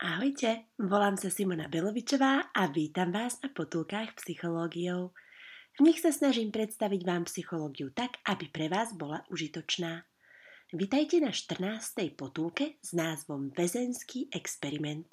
Ahojte, volám sa Simona Belovičová a vítam vás na potulkách psychológiou. V nich sa snažím predstaviť vám psychológiu tak, aby pre vás bola užitočná. Vitajte na 14. potulke s názvom Väzenský experiment.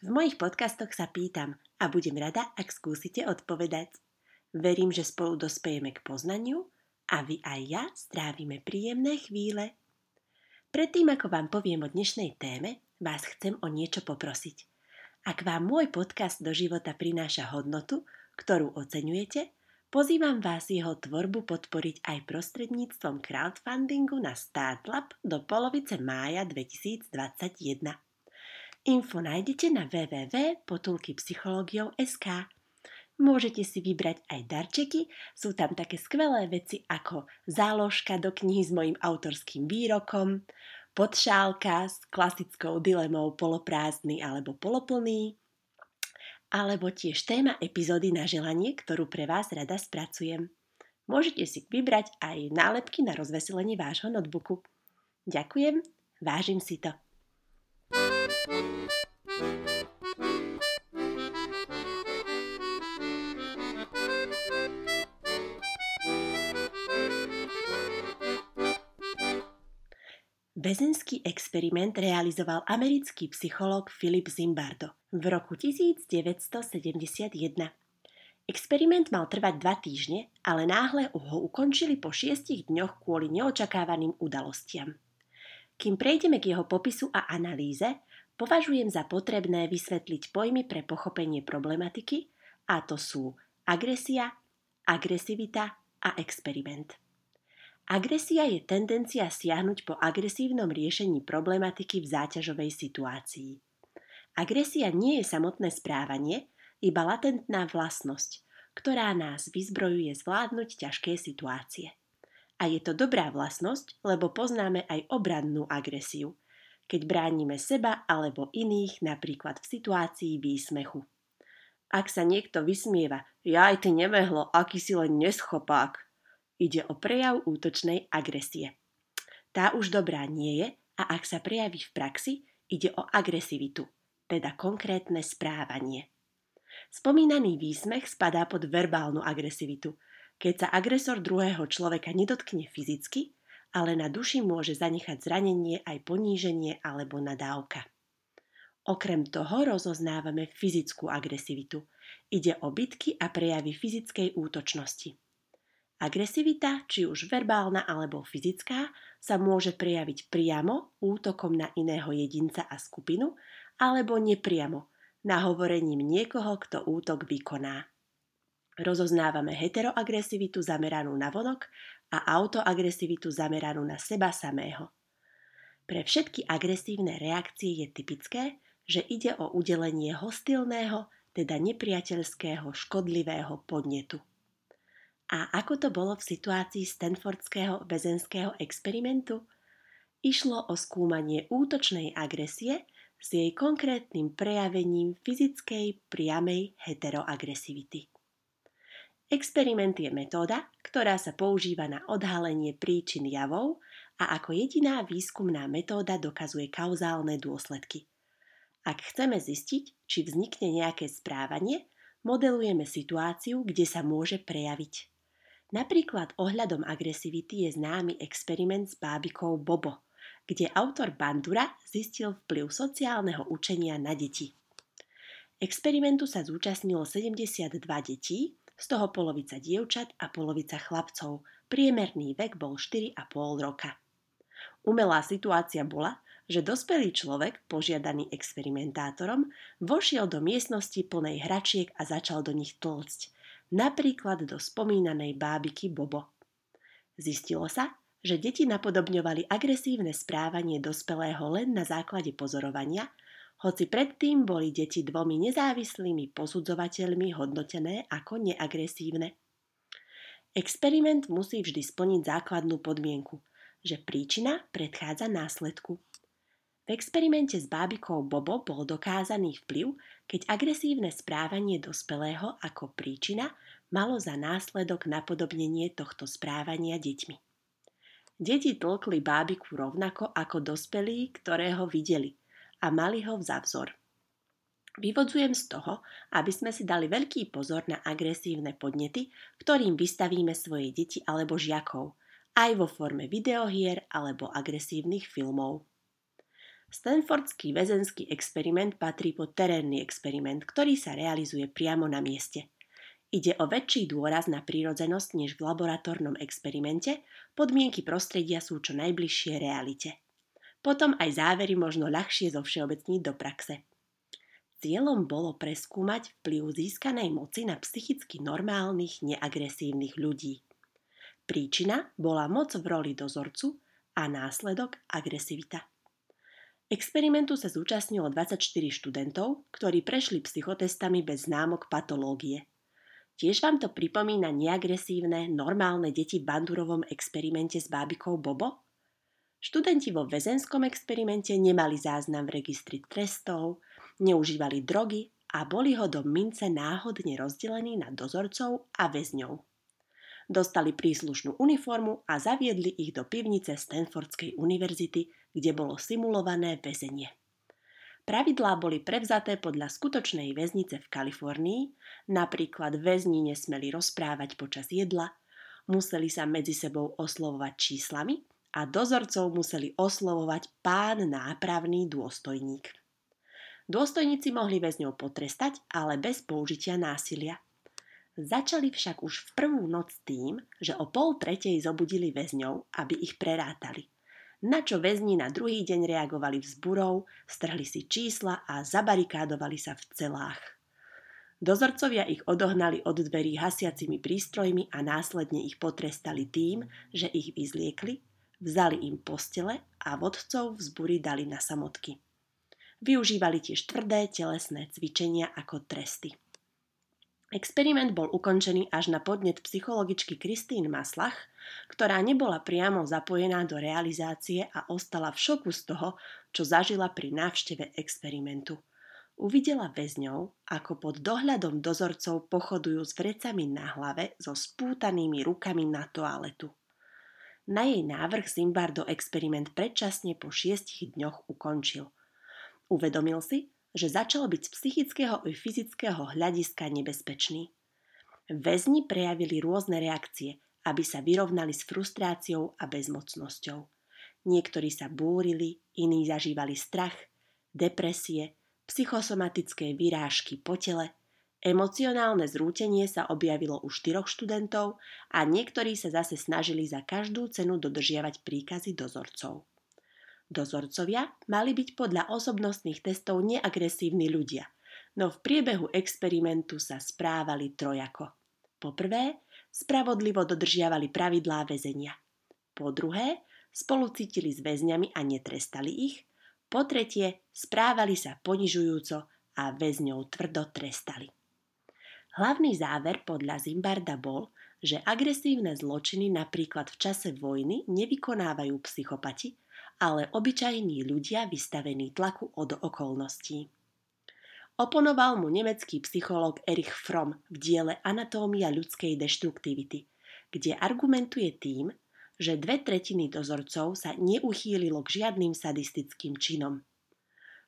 V mojich podcastoch sa pýtam a budem rada, ak skúsite odpovedať. Verím, že spolu dospejeme k poznaniu a vy aj ja strávime príjemné chvíle. Predtým, ako vám poviem o dnešnej téme, vás chcem o niečo poprosiť. Ak vám môj podcast do života prináša hodnotu, ktorú oceňujete, pozývam vás jeho tvorbu podporiť aj prostredníctvom crowdfundingu na Startlab do polovice mája 2021. Info nájdete na www.potulkypsychologiou.sk Môžete si vybrať aj darčeky, sú tam také skvelé veci ako záložka do knihy s mojim autorským výrokom, podšálka s klasickou dilemou poloprázdny alebo poloplný, alebo tiež téma epizódy na želanie, ktorú pre vás rada spracujem. Môžete si vybrať aj nálepky na rozveselenie vášho notebooku. Ďakujem, vážim si to. Väzenský experiment realizoval americký psychológ Philip Zimbardo v roku 1971. Experiment mal trvať dva týždne, ale náhle ho ukončili po šiestich dňoch kvôli neočakávaným udalostiam. Kým prejdeme k jeho popisu a analýze, považujem za potrebné vysvetliť pojmy pre pochopenie problematiky, a to sú agresia, agresivita a experiment. Agresia je tendencia siahnuť po agresívnom riešení problematiky v záťažovej situácii. Agresia nie je samotné správanie, iba latentná vlastnosť, ktorá nás vyzbrojuje zvládnuť ťažké situácie. A je to dobrá vlastnosť, lebo poznáme aj obrannú agresiu, keď bránime seba alebo iných napríklad v situácii výsmechu. Ak sa niekto vysmieva, jaj ty nemehlo, aký si len neschopák, Ide o prejav útočnej agresie. Tá už dobrá nie je a ak sa prejaví v praxi, ide o agresivitu, teda konkrétne správanie. Spomínaný výsmech spadá pod verbálnu agresivitu, keď sa agresor druhého človeka nedotkne fyzicky, ale na duši môže zanechať zranenie aj poníženie alebo nadávka. Okrem toho rozoznávame fyzickú agresivitu. Ide o bitky a prejavy fyzickej útočnosti. Agresivita, či už verbálna alebo fyzická, sa môže prejaviť priamo útokom na iného jedinca a skupinu, alebo nepriamo, nahovorením niekoho, kto útok vykoná. Rozoznávame heteroagresivitu zameranú na vonok a autoagresivitu zameranú na seba samého. Pre všetky agresívne reakcie je typické, že ide o udelenie hostilného, teda nepriateľského, škodlivého podnetu. A ako to bolo v situácii Stanfordského väzenského experimentu? Išlo o skúmanie útočnej agresie s jej konkrétnym prejavením fyzickej priamej heteroagresivity. Experiment je metóda, ktorá sa používa na odhalenie príčin javov a ako jediná výskumná metóda dokazuje kauzálne dôsledky. Ak chceme zistiť, či vznikne nejaké správanie, modelujeme situáciu, kde sa môže prejaviť. Napríklad ohľadom agresivity je známy experiment s bábikou Bobo, kde autor Bandura zistil vplyv sociálneho učenia na deti. Experimentu sa zúčastnilo 72 detí, z toho polovica dievčat a polovica chlapcov. Priemerný vek bol 4,5 roka. Umelá situácia bola, že dospelý človek, požiadaný experimentátorom, vošiel do miestnosti plnej hračiek a začal do nich tlcť – napríklad do spomínanej bábiky Bobo. Zistilo sa, že deti napodobňovali agresívne správanie dospelého len na základe pozorovania, hoci predtým boli deti dvomi nezávislými posudzovateľmi hodnotené ako neagresívne. Experiment musí vždy splniť základnú podmienku, že príčina predchádza následku. V experimente s bábikou Bobo bol dokázaný vplyv, keď agresívne správanie dospelého ako príčina malo za následok napodobnenie tohto správania deťmi. Deti tlkli bábiku rovnako ako dospelí, ktorého videli a mali ho za vzor. Vyvodzujem z toho, aby sme si dali veľký pozor na agresívne podnety, ktorým vystavíme svoje deti alebo žiakov, aj vo forme videohier alebo agresívnych filmov. Stanfordský väzenský experiment patrí pod terénny experiment, ktorý sa realizuje priamo na mieste. Ide o väčší dôraz na prírodzenosť než v laboratórnom experimente, podmienky prostredia sú čo najbližšie realite. Potom aj závery možno ľahšie zo všeobecniť do praxe. Cieľom bolo preskúmať vplyv získanej moci na psychicky normálnych, neagresívnych ľudí. Príčina bola moc v roli dozorcu a následok agresivita. Experimentu sa zúčastnilo 24 študentov, ktorí prešli psychotestami bez známok patológie. Tiež vám to pripomína neagresívne, normálne deti v bandurovom experimente s bábikou Bobo? Študenti vo väzenskom experimente nemali záznam v registri trestov, neužívali drogy a boli ho do mince náhodne rozdelení na dozorcov a väzňov. Dostali príslušnú uniformu a zaviedli ich do pivnice Stanfordskej univerzity, kde bolo simulované väzenie. Pravidlá boli prevzaté podľa skutočnej väznice v Kalifornii, napríklad väzni nesmeli rozprávať počas jedla, museli sa medzi sebou oslovovať číslami a dozorcov museli oslovovať pán nápravný dôstojník. Dôstojníci mohli väzňov potrestať, ale bez použitia násilia. Začali však už v prvú noc tým, že o pol tretej zobudili väzňov, aby ich prerátali – na čo väzni na druhý deň reagovali vzburou, strhli si čísla a zabarikádovali sa v celách. Dozorcovia ich odohnali od dverí hasiacimi prístrojmi a následne ich potrestali tým, že ich vyzliekli, vzali im postele a vodcov vzbury dali na samotky. Využívali tiež tvrdé telesné cvičenia ako tresty. Experiment bol ukončený až na podnet psychologičky Kristín Maslach, ktorá nebola priamo zapojená do realizácie a ostala v šoku z toho, čo zažila pri návšteve experimentu. Uvidela väzňov, ako pod dohľadom dozorcov pochodujú s vrecami na hlave so spútanými rukami na toaletu. Na jej návrh Zimbardo experiment predčasne po šiestich dňoch ukončil. Uvedomil si, že začal byť z psychického i fyzického hľadiska nebezpečný. Väzni prejavili rôzne reakcie, aby sa vyrovnali s frustráciou a bezmocnosťou. Niektorí sa búrili, iní zažívali strach, depresie, psychosomatické vyrážky po tele, emocionálne zrútenie sa objavilo u štyroch študentov a niektorí sa zase snažili za každú cenu dodržiavať príkazy dozorcov. Dozorcovia mali byť podľa osobnostných testov neagresívni ľudia, no v priebehu experimentu sa správali trojako. Po prvé, spravodlivo dodržiavali pravidlá väzenia. Po druhé, spolu cítili s väzňami a netrestali ich. Po tretie, správali sa ponižujúco a väzňov tvrdo trestali. Hlavný záver podľa Zimbarda bol, že agresívne zločiny napríklad v čase vojny nevykonávajú psychopati, ale obyčajní ľudia vystavení tlaku od okolností. Oponoval mu nemecký psychológ Erich Fromm v diele Anatómia ľudskej deštruktivity, kde argumentuje tým, že dve tretiny dozorcov sa neuchýlilo k žiadnym sadistickým činom.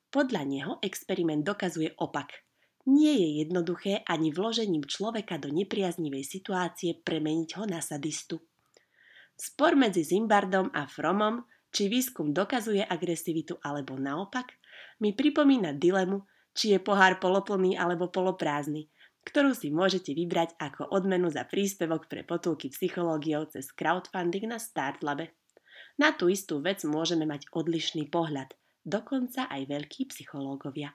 Podľa neho experiment dokazuje opak. Nie je jednoduché ani vložením človeka do nepriaznivej situácie premeniť ho na sadistu. Spor medzi Zimbardom a Fromom či výskum dokazuje agresivitu alebo naopak, mi pripomína dilemu, či je pohár poloplný alebo poloprázdny, ktorú si môžete vybrať ako odmenu za príspevok pre potulky psychológiou cez crowdfunding na Startlabe. Na tú istú vec môžeme mať odlišný pohľad, dokonca aj veľkí psychológovia.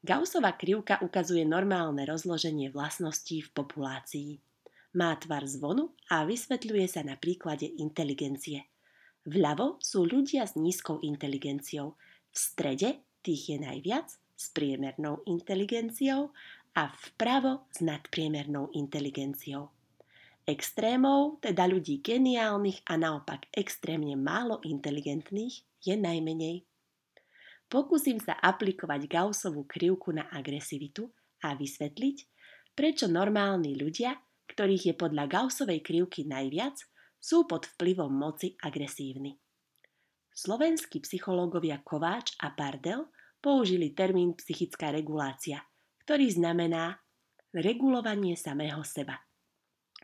Gaussova krivka ukazuje normálne rozloženie vlastností v populácii. Má tvar zvonu a vysvetľuje sa na príklade inteligencie – Vľavo sú ľudia s nízkou inteligenciou, v strede tých je najviac s priemernou inteligenciou a vpravo s nadpriemernou inteligenciou. Extrémov, teda ľudí geniálnych a naopak extrémne málo inteligentných, je najmenej. Pokúsim sa aplikovať Gaussovú krivku na agresivitu a vysvetliť, prečo normálni ľudia, ktorých je podľa Gaussovej krivky najviac, sú pod vplyvom moci agresívni. Slovenskí psychológovia Kováč a Pardel použili termín psychická regulácia, ktorý znamená regulovanie samého seba.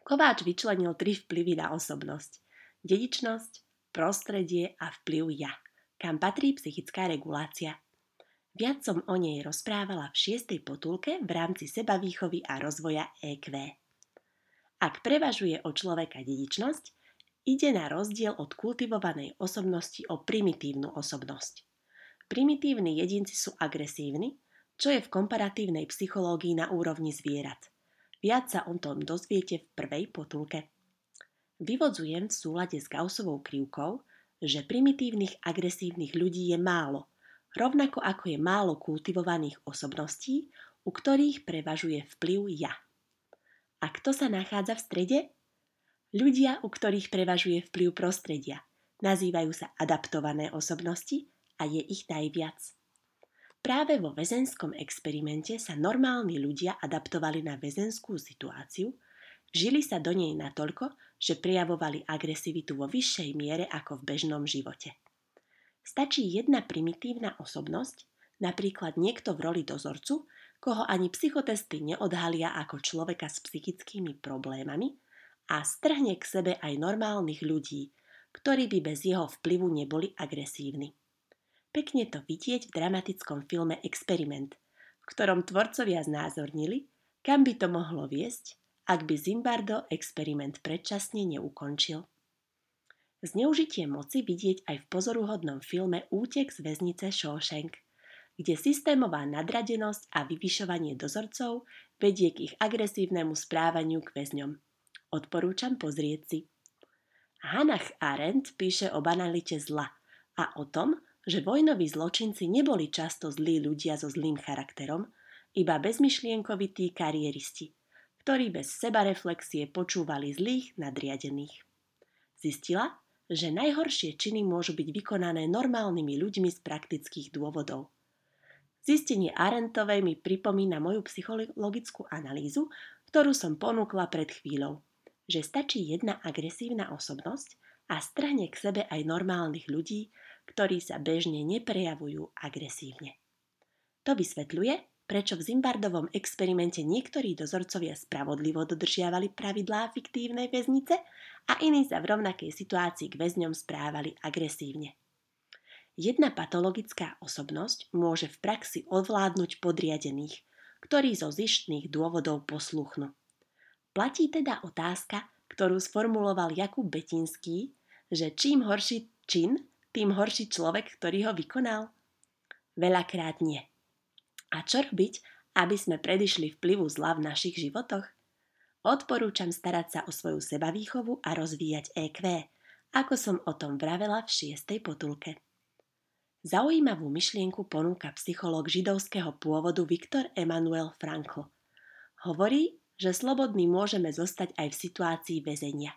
Kováč vyčlenil tri vplyvy na osobnosť. Dedičnosť, prostredie a vplyv ja, kam patrí psychická regulácia. Viac som o nej rozprávala v šiestej potulke v rámci sebavýchovy a rozvoja EQ. Ak prevažuje o človeka dedičnosť, ide na rozdiel od kultivovanej osobnosti o primitívnu osobnosť. Primitívni jedinci sú agresívni, čo je v komparatívnej psychológii na úrovni zvierat. Viac sa o tom dozviete v prvej potulke. Vyvodzujem v súlade s Gaussovou krivkou, že primitívnych agresívnych ľudí je málo – rovnako ako je málo kultivovaných osobností, u ktorých prevažuje vplyv ja. A kto sa nachádza v strede? Ľudia, u ktorých prevažuje vplyv prostredia. Nazývajú sa adaptované osobnosti a je ich najviac. Práve vo väzenskom experimente sa normálni ľudia adaptovali na väzenskú situáciu, žili sa do nej natoľko, že prijavovali agresivitu vo vyššej miere ako v bežnom živote. Stačí jedna primitívna osobnosť, napríklad niekto v roli dozorcu, koho ani psychotesty neodhalia ako človeka s psychickými problémami a strhne k sebe aj normálnych ľudí, ktorí by bez jeho vplyvu neboli agresívni. Pekne to vidieť v dramatickom filme Experiment, v ktorom tvorcovia znázornili, kam by to mohlo viesť, ak by Zimbardo experiment predčasne neukončil. Zneužitie moci vidieť aj v pozoruhodnom filme Útek z väznice Shawshank, kde systémová nadradenosť a vyvyšovanie dozorcov vedie k ich agresívnemu správaniu k väzňom. Odporúčam pozrieť si. Hannah Arendt píše o banalite zla a o tom, že vojnoví zločinci neboli často zlí ľudia so zlým charakterom, iba bezmyšlienkovití kariéristi, ktorí bez sebareflexie počúvali zlých nadriadených. Zistila, že najhoršie činy môžu byť vykonané normálnymi ľuďmi z praktických dôvodov. Zistenie Arentovej mi pripomína moju psychologickú analýzu, ktorú som ponúkla pred chvíľou, že stačí jedna agresívna osobnosť a strhne k sebe aj normálnych ľudí, ktorí sa bežne neprejavujú agresívne. To vysvetľuje, prečo v Zimbardovom experimente niektorí dozorcovia spravodlivo dodržiavali pravidlá fiktívnej väznice a iní sa v rovnakej situácii k väzňom správali agresívne. Jedna patologická osobnosť môže v praxi ovládnuť podriadených, ktorí zo zištných dôvodov posluchnú. Platí teda otázka, ktorú sformuloval Jakub Betinský, že čím horší čin, tým horší človek, ktorý ho vykonal? Veľakrát nie. A čo robiť, aby sme predišli vplyvu zla v našich životoch? Odporúčam starať sa o svoju sebavýchovu a rozvíjať EQ, ako som o tom vravela v šiestej potulke. Zaujímavú myšlienku ponúka psychológ židovského pôvodu Viktor Emanuel Frankl. Hovorí, že slobodný môžeme zostať aj v situácii väzenia.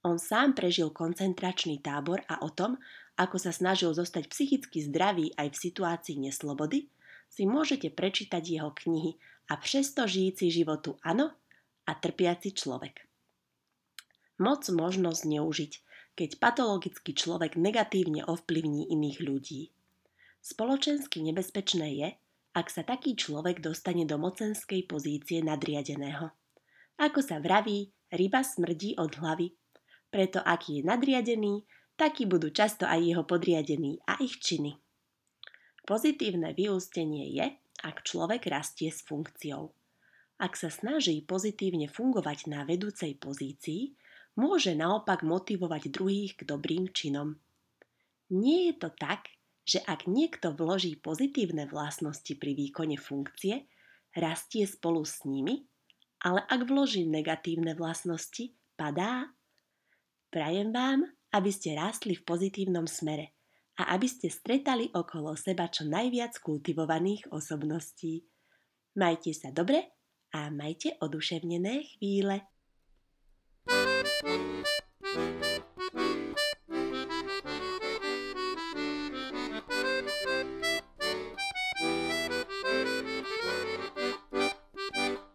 On sám prežil koncentračný tábor a o tom, ako sa snažil zostať psychicky zdravý aj v situácii neslobody, si môžete prečítať jeho knihy a přesto žijíci životu áno a trpiaci človek. Moc možno zneužiť, keď patologický človek negatívne ovplyvní iných ľudí. Spoločensky nebezpečné je, ak sa taký človek dostane do mocenskej pozície nadriadeného. Ako sa vraví, ryba smrdí od hlavy. Preto aký je nadriadený, takí budú často aj jeho podriadení a ich činy. Pozitívne vyústenie je, ak človek rastie s funkciou. Ak sa snaží pozitívne fungovať na vedúcej pozícii, môže naopak motivovať druhých k dobrým činom. Nie je to tak, že ak niekto vloží pozitívne vlastnosti pri výkone funkcie, rastie spolu s nimi, ale ak vloží negatívne vlastnosti, padá. Prajem vám, aby ste rástli v pozitívnom smere – a aby ste stretali okolo seba čo najviac kultivovaných osobností. Majte sa dobre a majte oduševnené chvíle. thank you